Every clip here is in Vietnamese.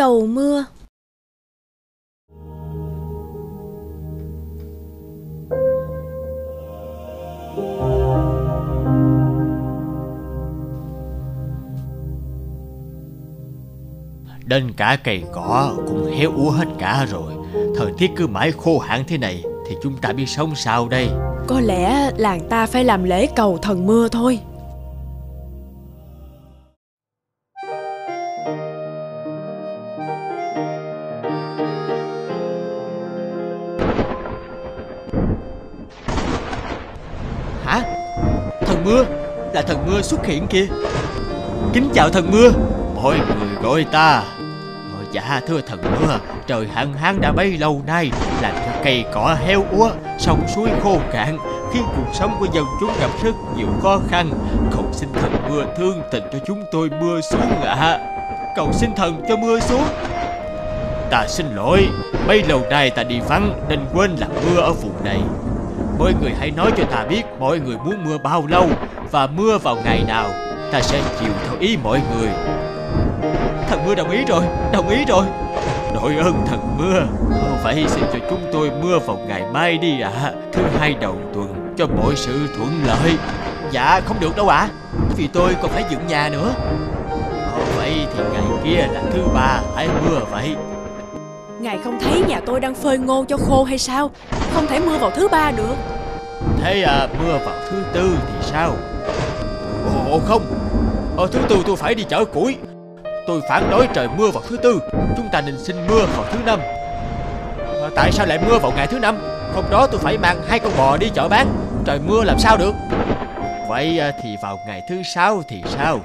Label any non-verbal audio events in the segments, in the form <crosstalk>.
cầu mưa. Đến cả cây cỏ cũng héo úa hết cả rồi. Thời tiết cứ mãi khô hạn thế này Thì chúng ta biết sống sao đây? Có lẽ làng ta phải làm lễ cầu thần mưa thôi Là thần mưa xuất hiện kìa. Kính chào thần mưa. Mọi người gọi ta. Ờ, Dạ thưa thần mưa. Trời hạn hán đã bấy lâu nay Làm cho cây cỏ heo úa Sông suối khô cạn. Khiến cuộc sống của dân chúng gặp rất nhiều khó khăn. Cầu xin thần mưa thương tình cho chúng tôi mưa xuống ạ. Cầu xin thần cho mưa xuống. Ta xin lỗi. Bấy lâu nay ta đi vắng Nên quên là mưa ở vùng này Mọi người hãy nói cho ta biết Mọi người muốn mưa bao lâu Và mưa vào ngày nào. Ta sẽ chịu theo ý mọi người. Thần mưa đồng ý rồi, Đồng ý rồi. Đội ơn thần mưa. Phải hy sinh cho chúng tôi mưa vào ngày mai đi ạ. Thứ hai đầu tuần Cho mọi sự thuận lợi. Dạ không được đâu ạ. Vì tôi còn phải dựng nhà nữa. Ờ, vậy thì ngày kia là thứ ba hãy mưa vậy. Ngài không thấy nhà tôi đang phơi ngô cho khô hay sao? Không thể mưa vào thứ ba được. Thế à, mưa vào thứ tư thì sao? Ồ không. Ở thứ tư tôi phải đi chở củi. Tôi phản đối trời mưa vào thứ tư. Chúng ta nên xin mưa vào thứ năm. À, Tại sao lại mưa vào ngày thứ năm? Hôm đó tôi phải mang hai con bò đi chợ bán. Trời mưa làm sao được? Vậy à, thì vào ngày thứ sáu thì sao?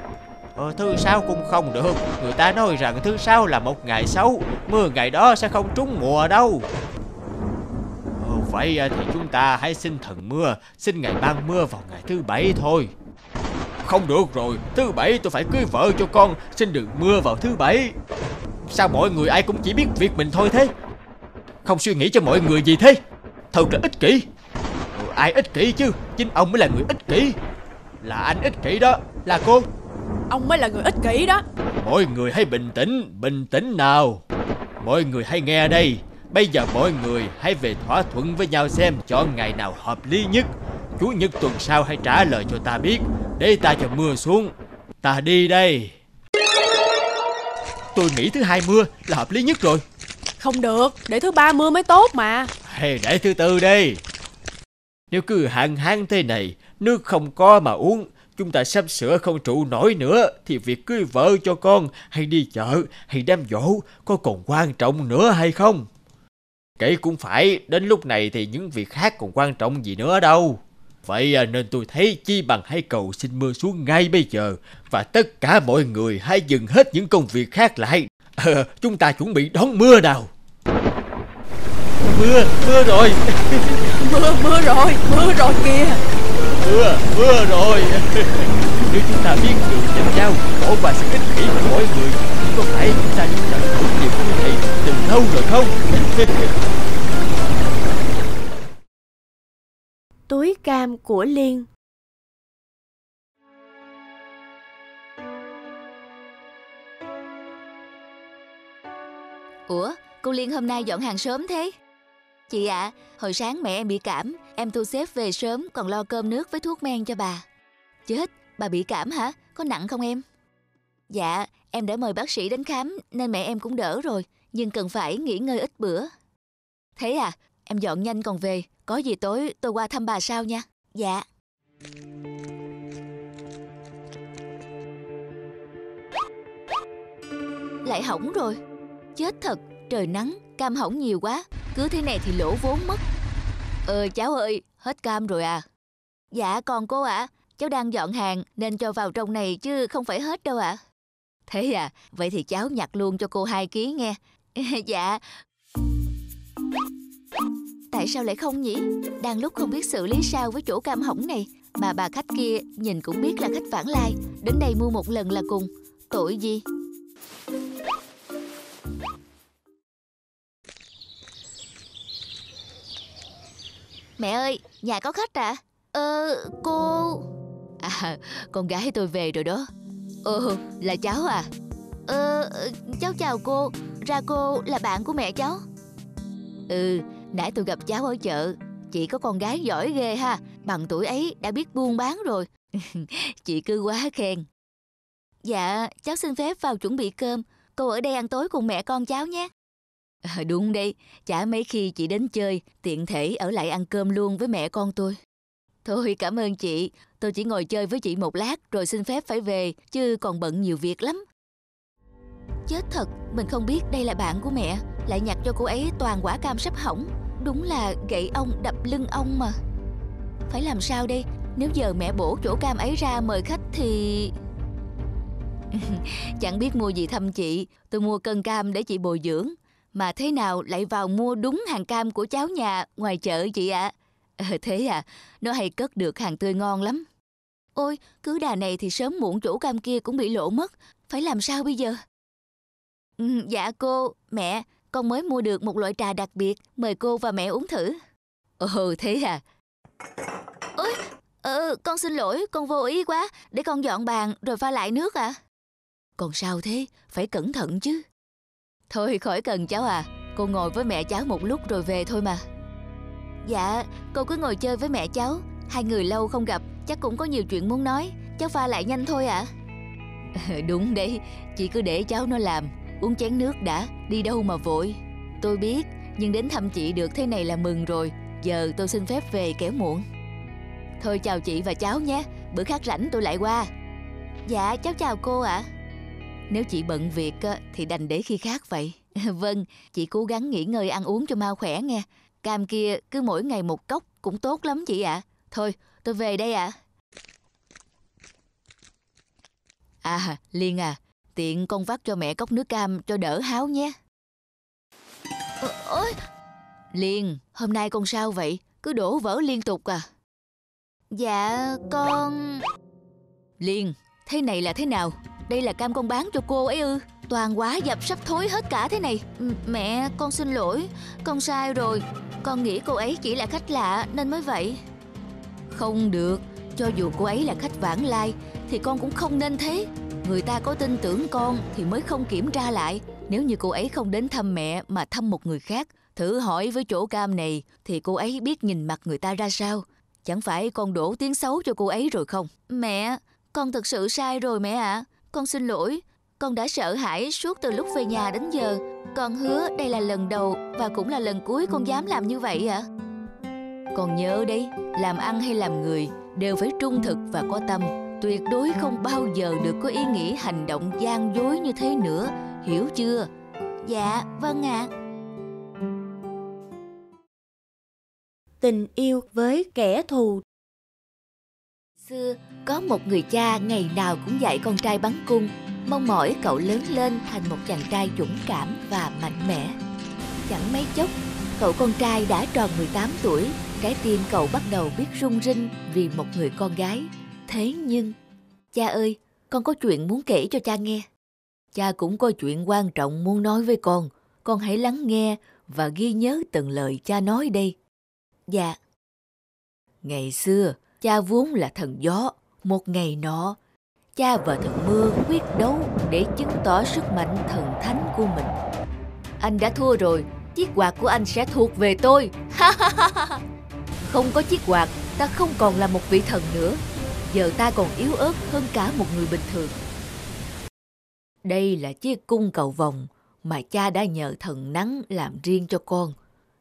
Ờ, thứ sáu cũng không được. Người ta nói rằng thứ sáu là một ngày xấu. Mưa ngày đó sẽ không trúng mùa đâu. Ờ, Vậy à, thì chúng ta hãy xin thần mưa. Xin ngày ban mưa vào ngày thứ bảy thôi. Không được rồi. Thứ bảy tôi phải cưới vợ cho con. Xin đừng mưa vào thứ bảy. Sao mọi người ai cũng chỉ biết việc mình thôi thế? Không suy nghĩ cho mọi người gì thế? Thật là ích kỷ. Ờ, ai ích kỷ chứ? Chính ông mới là người ích kỷ. Là anh ích kỷ đó. Là cô. Ông mới là người ích kỷ đó. Mọi người hãy bình tĩnh, bình tĩnh nào. Mọi người hãy nghe đây. Bây giờ mọi người hãy về thỏa thuận với nhau xem chọn ngày nào hợp lý nhất. Chủ nhật tuần sau hãy trả lời cho ta biết. Để ta cho mưa xuống. Ta đi đây. Tôi nghĩ thứ hai mưa là hợp lý nhất rồi. Không được Để thứ ba mưa mới tốt mà. Hay để thứ tư đi. Nếu cứ hạn hán thế này Nước không có mà uống Chúng ta sắp sửa không trụ nổi nữa Thì việc cưới vợ cho con Hay đi chợ hay đem dỗ Có còn quan trọng nữa hay không? Kể cũng phải Đến lúc này thì những việc khác còn quan trọng gì nữa đâu. Vậy à, nên tôi thấy chi bằng hãy cầu xin mưa xuống ngay bây giờ Và tất cả mọi người hãy dừng hết những công việc khác lại. <laughs> Ờ, Chúng ta chuẩn bị đón mưa nào. Mưa, mưa rồi. <laughs> Mưa mưa rồi Mưa rồi kìa Mưa, mưa rồi. <laughs> Nếu chúng ta biết đường chánh nhau Bỏ qua sự ích kỷ của mỗi người Có phải chúng ta cũng tận hưởng điều như này từ lâu rồi không? <laughs> Túi cam của Liên. Ủa, cô Liên hôm nay dọn hàng sớm thế? Chị ạ, hồi sáng mẹ em bị cảm, em thu xếp về sớm còn lo cơm nước với thuốc men cho bà. Chết, bà bị cảm hả? Có nặng không em? Dạ, em đã mời bác sĩ đến khám nên mẹ em cũng đỡ rồi, nhưng cần phải nghỉ ngơi ít bữa. Thế à, em dọn nhanh còn về, có gì tối tôi qua thăm bà sau nha. Dạ. Lại hỏng rồi. Chết thật, trời nắng, cam hỏng nhiều quá, cứ thế này thì lỗ vốn mất. Ờ cháu ơi, hết cam rồi à? Dạ còn cô ạ, cháu đang dọn hàng nên cho vào trong này chứ không phải hết đâu ạ. Thế à, vậy thì cháu nhặt luôn cho cô hai ký nghe. <laughs> dạ. Tại sao lại không nhỉ? Đang lúc không biết xử lý sao với chỗ cam hỏng này mà bà khách kia nhìn cũng biết là khách vãng lai, đến đây mua một lần là cùng. Tội gì? Mẹ ơi, nhà có khách à? Ờ, cô... À, con gái tôi về rồi đó. Ồ, là cháu à? Ờ, cháu chào cô, ra cô là bạn của mẹ cháu. Ừ, nãy tôi gặp cháu ở chợ, chị có con gái giỏi ghê ha, bằng tuổi ấy đã biết buôn bán rồi. <laughs> chị cứ quá khen. Dạ, cháu xin phép vào chuẩn bị cơm, cô ở đây ăn tối cùng mẹ con cháu nhé. À, đúng đấy, chả mấy khi chị đến chơi, tiện thể ở lại ăn cơm luôn với mẹ con tôi. Thôi cảm ơn chị, tôi chỉ ngồi chơi với chị một lát rồi xin phép phải về, chứ còn bận nhiều việc lắm. Chết thật, mình không biết đây là bạn của mẹ, lại nhặt cho cô ấy toàn quả cam sắp hỏng. Đúng là gậy ông đập lưng ông mà. Phải làm sao đây, nếu giờ mẹ bổ chỗ cam ấy ra mời khách thì... <laughs> Chẳng biết mua gì thăm chị, tôi mua cân cam để chị bồi dưỡng. Mà thế nào lại vào mua đúng hàng cam của cháu nhà ngoài chợ chị ạ? À? thế à, nó hay cất được hàng tươi ngon lắm. Ôi, cứ đà này thì sớm muộn chủ cam kia cũng bị lộ mất. Phải làm sao bây giờ? Ừ, dạ cô, mẹ, con mới mua được một loại trà đặc biệt, mời cô và mẹ uống thử. Ồ, thế à? Ôi, ờ, con xin lỗi, con vô ý quá, để con dọn bàn rồi pha lại nước à? Còn sao thế, phải cẩn thận chứ. Thôi khỏi cần cháu à, cô ngồi với mẹ cháu một lúc rồi về thôi mà. Dạ, cô cứ ngồi chơi với mẹ cháu, hai người lâu không gặp, chắc cũng có nhiều chuyện muốn nói, cháu pha lại nhanh thôi ạ. À? <laughs> Đúng đấy, chị cứ để cháu nó làm, uống chén nước đã, đi đâu mà vội. Tôi biết, nhưng đến thăm chị được thế này là mừng rồi, giờ tôi xin phép về kéo muộn. Thôi chào chị và cháu nhé, bữa khác rảnh tôi lại qua. Dạ, cháu chào cô ạ. À. Nếu chị bận việc thì đành để khi khác vậy. <laughs> vâng, chị cố gắng nghỉ ngơi ăn uống cho mau khỏe nghe. Cam kia cứ mỗi ngày một cốc cũng tốt lắm chị ạ. À. Thôi, tôi về đây ạ. À. à, Liên à, tiện con vắt cho mẹ cốc nước cam cho đỡ háo nhé. Ôi! Liên, hôm nay con sao vậy? Cứ đổ vỡ liên tục à? Dạ, con... Liên, thế này là thế nào? Đây là cam con bán cho cô ấy ư? Toàn quá dập sắp thối hết cả thế này. Mẹ, con xin lỗi. Con sai rồi. Con nghĩ cô ấy chỉ là khách lạ nên mới vậy. Không được. Cho dù cô ấy là khách vãng lai, Thì con cũng không nên thế. Người ta có tin tưởng con thì mới không kiểm tra lại. Nếu như cô ấy không đến thăm mẹ mà thăm một người khác, Thử hỏi với chỗ cam này Thì cô ấy biết nhìn mặt người ta ra sao. Chẳng phải con đổ tiếng xấu cho cô ấy rồi không? Mẹ, Con thực sự sai rồi mẹ ạ. à. Con xin lỗi, con đã sợ hãi suốt từ lúc về nhà đến giờ. Con hứa đây là lần đầu và cũng là lần cuối con dám làm như vậy ạ. À? Con nhớ đấy, làm ăn hay làm người đều phải trung thực và có tâm. Tuyệt đối không bao giờ được có ý nghĩ hành động gian dối như thế nữa, hiểu chưa? Dạ, vâng ạ. À. Tình yêu với kẻ thù Xưa, có một người cha ngày nào cũng dạy con trai bắn cung, mong mỏi cậu lớn lên thành một chàng trai dũng cảm và mạnh mẽ. Chẳng mấy chốc, cậu con trai đã tròn 18 tuổi, trái tim cậu bắt đầu biết rung rinh vì một người con gái. Thế nhưng, cha ơi, con có chuyện muốn kể cho cha nghe. Cha cũng có chuyện quan trọng muốn nói với con, con hãy lắng nghe và ghi nhớ từng lời cha nói đây. Dạ. Ngày xưa, cha vốn là thần gió. Một ngày nọ, cha và thần mưa quyết đấu để chứng tỏ sức mạnh thần thánh của mình. Anh đã thua rồi, chiếc quạt của anh sẽ thuộc về tôi. không có chiếc quạt, ta không còn là một vị thần nữa. Giờ ta còn yếu ớt hơn cả một người bình thường. Đây là chiếc cung cầu vòng mà cha đã nhờ thần nắng làm riêng cho con.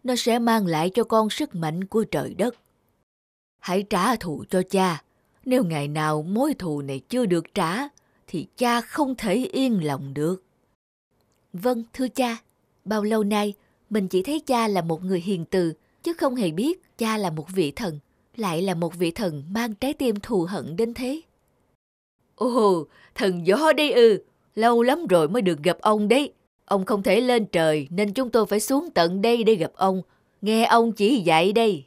Nó sẽ mang lại cho con sức mạnh của trời đất hãy trả thù cho cha. Nếu ngày nào mối thù này chưa được trả, thì cha không thể yên lòng được. Vâng, thưa cha, bao lâu nay mình chỉ thấy cha là một người hiền từ, chứ không hề biết cha là một vị thần, lại là một vị thần mang trái tim thù hận đến thế. Ồ, thần gió đây ư, lâu lắm rồi mới được gặp ông đấy. Ông không thể lên trời nên chúng tôi phải xuống tận đây để gặp ông, nghe ông chỉ dạy đây.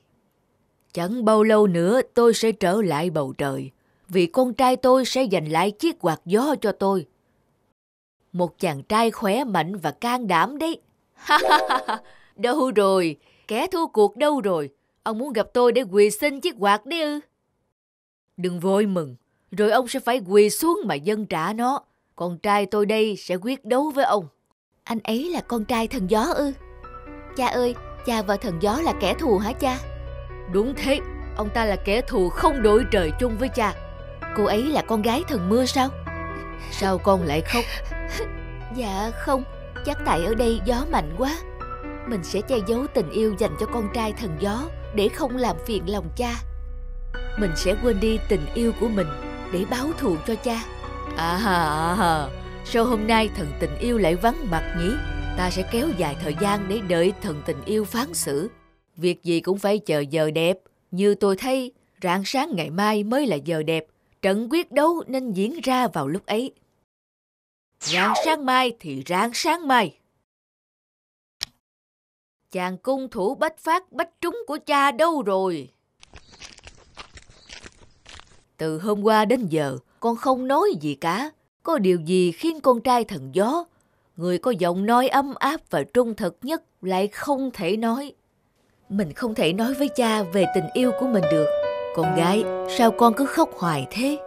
Chẳng bao lâu nữa tôi sẽ trở lại bầu trời, vì con trai tôi sẽ giành lại chiếc quạt gió cho tôi. Một chàng trai khỏe mạnh và can đảm đấy. đâu rồi? Kẻ thua cuộc đâu rồi? Ông muốn gặp tôi để quỳ xin chiếc quạt đấy ư? Đừng vội mừng, rồi ông sẽ phải quỳ xuống mà dân trả nó. Con trai tôi đây sẽ quyết đấu với ông. Anh ấy là con trai thần gió ư? Cha ơi, cha và thần gió là kẻ thù hả cha? Đúng thế, ông ta là kẻ thù không đổi trời chung với cha. Cô ấy là con gái thần mưa sao? Sao con lại khóc? <laughs> Dạ không, chắc tại ở đây gió mạnh quá. Mình sẽ che giấu tình yêu dành cho con trai thần gió để không làm phiền lòng cha. Mình sẽ quên đi tình yêu của mình để báo thù cho cha. À à sao hôm nay thần tình yêu lại vắng mặt nhỉ? Ta sẽ kéo dài thời gian để đợi thần tình yêu phán xử. Việc gì cũng phải chờ giờ đẹp. Như tôi thấy, rạng sáng ngày mai mới là giờ đẹp. Trận quyết đấu nên diễn ra vào lúc ấy. Rạng sáng mai thì rạng sáng mai. Chàng cung thủ bách phát bách trúng của cha đâu rồi? Từ hôm qua đến giờ, con không nói gì cả. Có điều gì khiến con trai thần gió, người có giọng nói ấm áp và trung thực nhất lại không thể nói. Mình không thể nói với cha về tình yêu của mình được. Con gái, sao con cứ khóc hoài thế?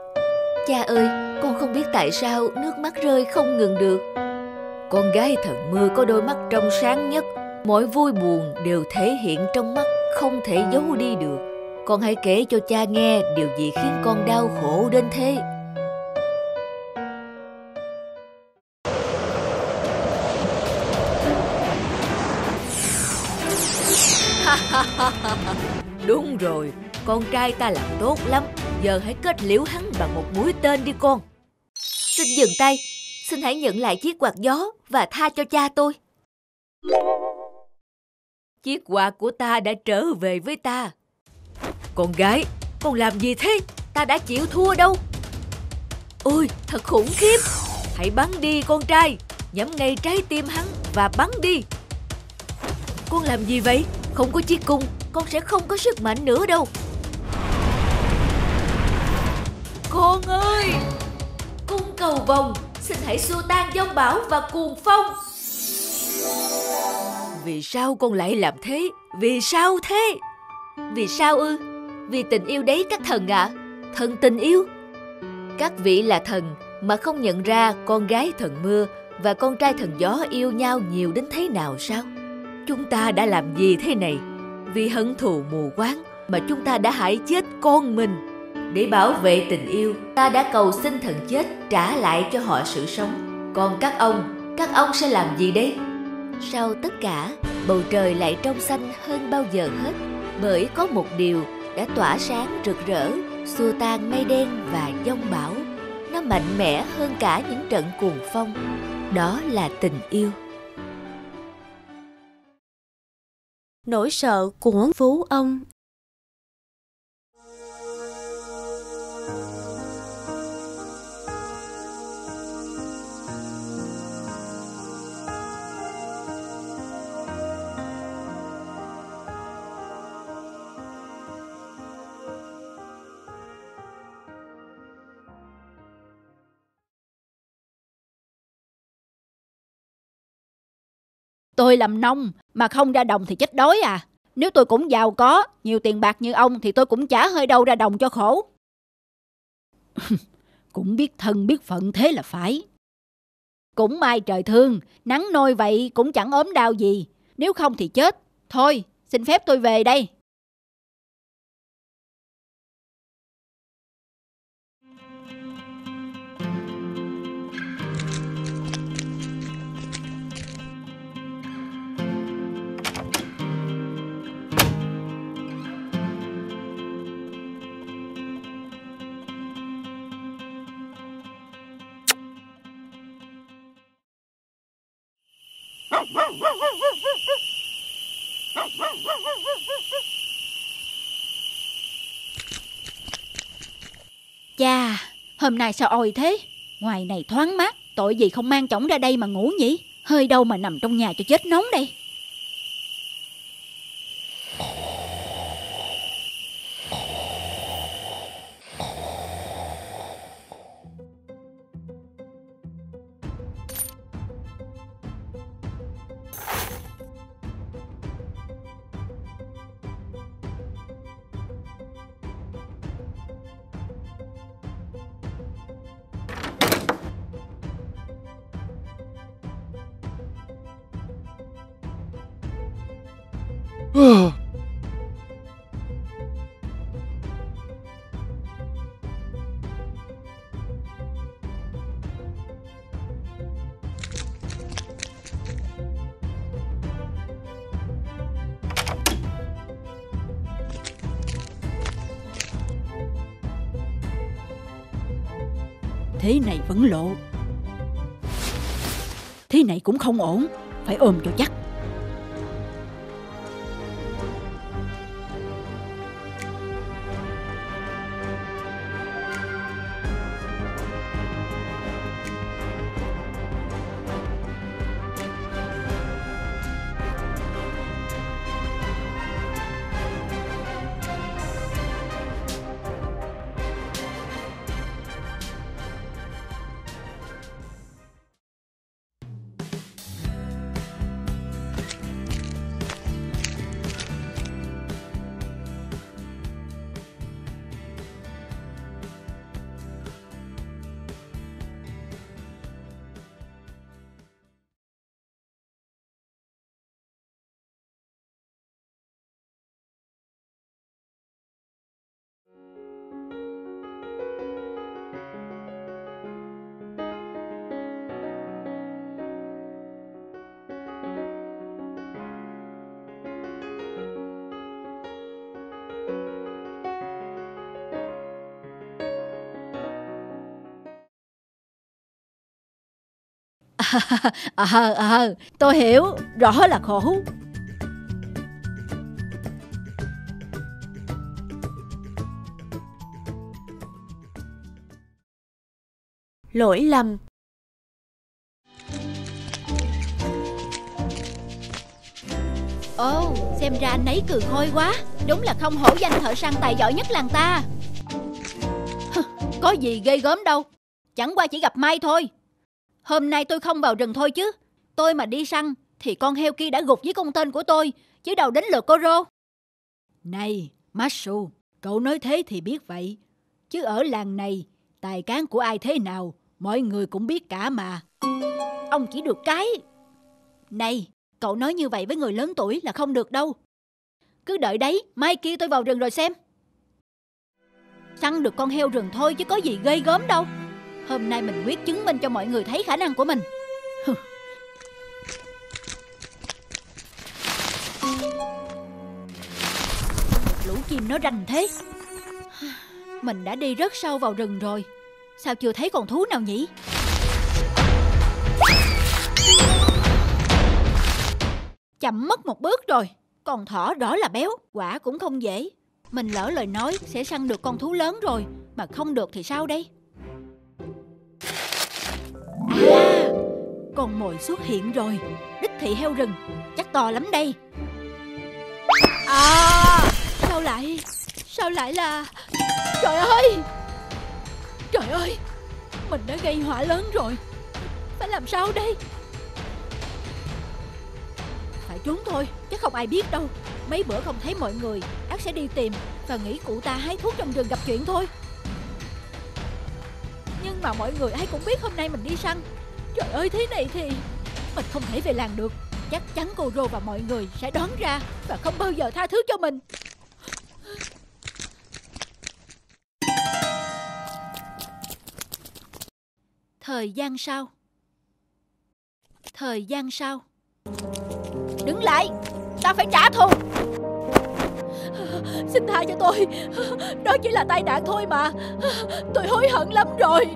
Cha ơi, con không biết tại sao nước mắt rơi không ngừng được. Con gái thần mưa có đôi mắt trong sáng nhất, mỗi vui buồn đều thể hiện trong mắt, không thể giấu đi được. Con hãy kể cho cha nghe điều gì khiến con đau khổ đến thế. <laughs> Đúng rồi, con trai ta làm tốt lắm. Giờ hãy kết liễu hắn bằng một mũi tên đi con. Xin dừng tay, xin hãy nhận lại chiếc quạt gió và tha cho cha tôi. Chiếc quạt của ta đã trở về với ta. Con gái, con làm gì thế? Ta đã chịu thua đâu. Ôi, thật khủng khiếp. Hãy bắn đi con trai, nhắm ngay trái tim hắn và bắn đi. Con làm gì vậy? Không có chiếc cung, con sẽ không có sức mạnh nữa đâu. Con ơi! Cung cầu vòng, xin hãy xua tan giông bão và cuồng phong. Vì sao con lại làm thế? Vì sao thế? Vì sao ư? Vì tình yêu đấy các thần ạ. À. Thần tình yêu. Các vị là thần mà không nhận ra con gái thần mưa và con trai thần gió yêu nhau nhiều đến thế nào sao? Chúng ta đã làm gì thế này? Vì hận thù mù quáng mà chúng ta đã hại chết con mình. Để bảo vệ tình yêu, ta đã cầu xin thần chết trả lại cho họ sự sống. Còn các ông, các ông sẽ làm gì đấy? Sau tất cả, bầu trời lại trong xanh hơn bao giờ hết, bởi có một điều đã tỏa sáng rực rỡ, xua tan mây đen và giông bão. Nó mạnh mẽ hơn cả những trận cuồng phong. Đó là tình yêu. Nỗi sợ của phú ông. Tôi làm nông mà không ra đồng thì chết đói à. Nếu tôi cũng giàu có, nhiều tiền bạc như ông thì tôi cũng chả hơi đâu ra đồng cho khổ. <laughs> cũng biết thân biết phận thế là phải. Cũng may trời thương, nắng nôi vậy cũng chẳng ốm đau gì. Nếu không thì chết. Thôi, xin phép tôi về đây. Cha, hôm nay sao oi thế? Ngoài này thoáng mát, tội gì không mang chổng ra đây mà ngủ nhỉ? Hơi đâu mà nằm trong nhà cho chết nóng đây. Thế này vẫn lộ. Thế này cũng không ổn. Phải ôm cho chắc. <laughs> Ờ ờ Tôi hiểu Rõ là khổ. Lỗi lầm. Ồ xem ra anh ấy cười khôi quá. Đúng là không hổ danh thợ săn tài giỏi nhất làng ta. Có gì ghê gớm đâu. Chẳng qua chỉ gặp Mai thôi Hôm nay tôi không vào rừng thôi chứ. Tôi mà đi săn Thì con heo kia đã gục với con tên của tôi, Chứ đầu đến lượt cô rô Này, Masu, Cậu nói thế thì biết vậy. Chứ ở làng này, Tài cán của ai thế nào, Mọi người cũng biết cả mà. Ông chỉ được cái. Này, Cậu nói như vậy với người lớn tuổi là không được đâu. Cứ đợi đấy, Mai kia tôi vào rừng rồi xem. Săn được con heo rừng thôi chứ có gì ghê gớm đâu. Hôm nay mình quyết chứng minh cho mọi người thấy khả năng của mình. Một Lũ chim nó rành thế. Mình đã đi rất sâu vào rừng rồi. Sao chưa thấy con thú nào nhỉ? Chậm mất một bước rồi. Con thỏ rõ là béo, Quả cũng không dễ. Mình lỡ lời nói, sẽ săn được con thú lớn rồi. Mà không được thì sao đây? Con mồi xuất hiện rồi. Đích thị heo rừng. Chắc to lắm đây. À Sao lại Sao lại là Trời ơi! Trời ơi! Mình đã gây họa lớn rồi. Phải làm sao đây? Phải trốn thôi Chứ không ai biết đâu. Mấy bữa không thấy mọi người ác sẽ đi tìm Và nghĩ cụ ta hái thuốc trong rừng gặp chuyện thôi. Nhưng mà mọi người ai cũng biết hôm nay mình đi săn. Trời ơi, thế này thì Mình không thể về làng được. Chắc chắn cô Rô và mọi người sẽ đoán ra Và không bao giờ tha thứ cho mình. Thời gian sau. Thời gian sau. Đứng lại, Ta phải trả thù. Xin tha cho tôi. Đó chỉ là tai nạn thôi mà. Tôi hối hận lắm rồi.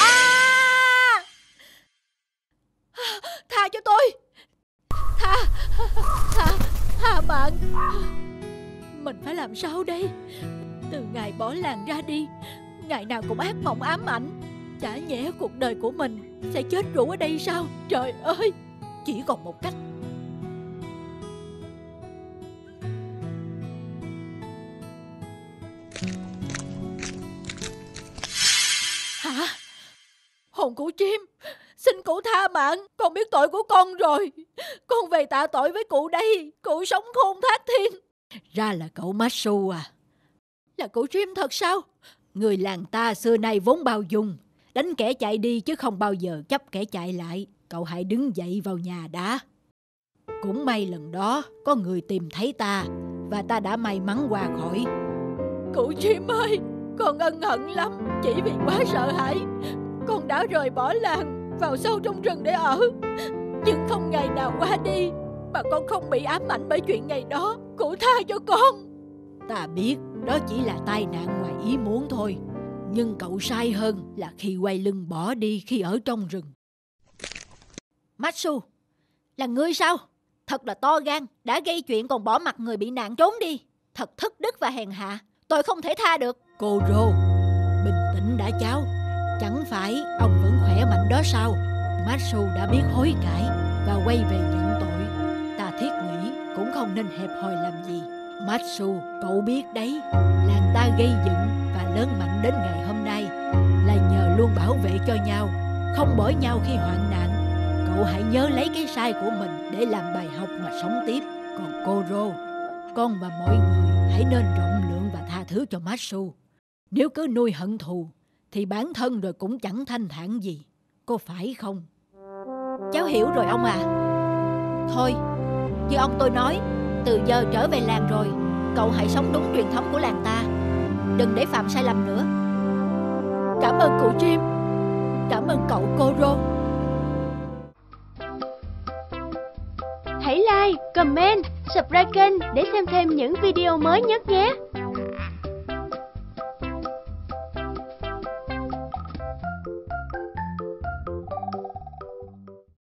À! Làm sao đây? Từ ngày bỏ làng ra đi, Ngày nào cũng ác mộng ám ảnh. Chả nhẽ cuộc đời của mình Sẽ chết rũ ở đây sao? Trời ơi! Chỉ còn một cách. Hả? Hồn của chim, Xin cụ tha mạng. Con biết tội của con rồi. Con về tạ tội với cụ đây. Cụ sống khôn thác thiên. Ra là cậu Masu à. Là cụ Jim thật sao? Người làng ta xưa nay vốn bao dung. Đánh kẻ chạy đi chứ không bao giờ chấp kẻ chạy lại. Cậu hãy đứng dậy vào nhà đã. Cũng may lần đó, có người tìm thấy ta và ta đã may mắn qua khỏi. Cụ Jim ơi, Con ân hận lắm, Chỉ vì quá sợ hãi. Con đã rời bỏ làng Vào sâu trong rừng để ở. Nhưng không ngày nào qua đi mà con không bị ám ảnh bởi chuyện ngày đó Cụ tha cho con Ta biết đó chỉ là tai nạn ngoài ý muốn thôi. Nhưng cậu sai hơn là khi quay lưng bỏ đi khi ở trong rừng. Matsu, là ngươi sao? Thật là to gan, đã gây chuyện còn bỏ mặt người bị nạn trốn đi. Thật thất đức và hèn hạ, tôi không thể tha được. Cô Rô, bình tĩnh đã cháu. Chẳng phải ông vẫn khỏe mạnh đó sao? Matsu đã biết hối cải và quay về nhận tội không nên hẹp hòi làm gì. Matsu, cậu biết đấy, làng ta gây dựng và lớn mạnh đến ngày hôm nay là nhờ luôn bảo vệ cho nhau, không bỏ nhau khi hoạn nạn. Cậu hãy nhớ lấy cái sai của mình để làm bài học mà sống tiếp. Còn cô Rô, con và mọi người hãy nên rộng lượng và tha thứ cho Matsu. Nếu cứ nuôi hận thù thì bản thân rồi cũng chẳng thanh thản gì. Có phải không? Cháu hiểu rồi ông à. Thôi, như ông tôi nói, từ giờ trở về làng rồi, cậu hãy sống đúng truyền thống của làng ta. Đừng để phạm sai lầm nữa. Cảm ơn cụ chim Cảm ơn cậu cô Rô Hãy like, comment, subscribe kênh để xem thêm những video mới nhất nhé.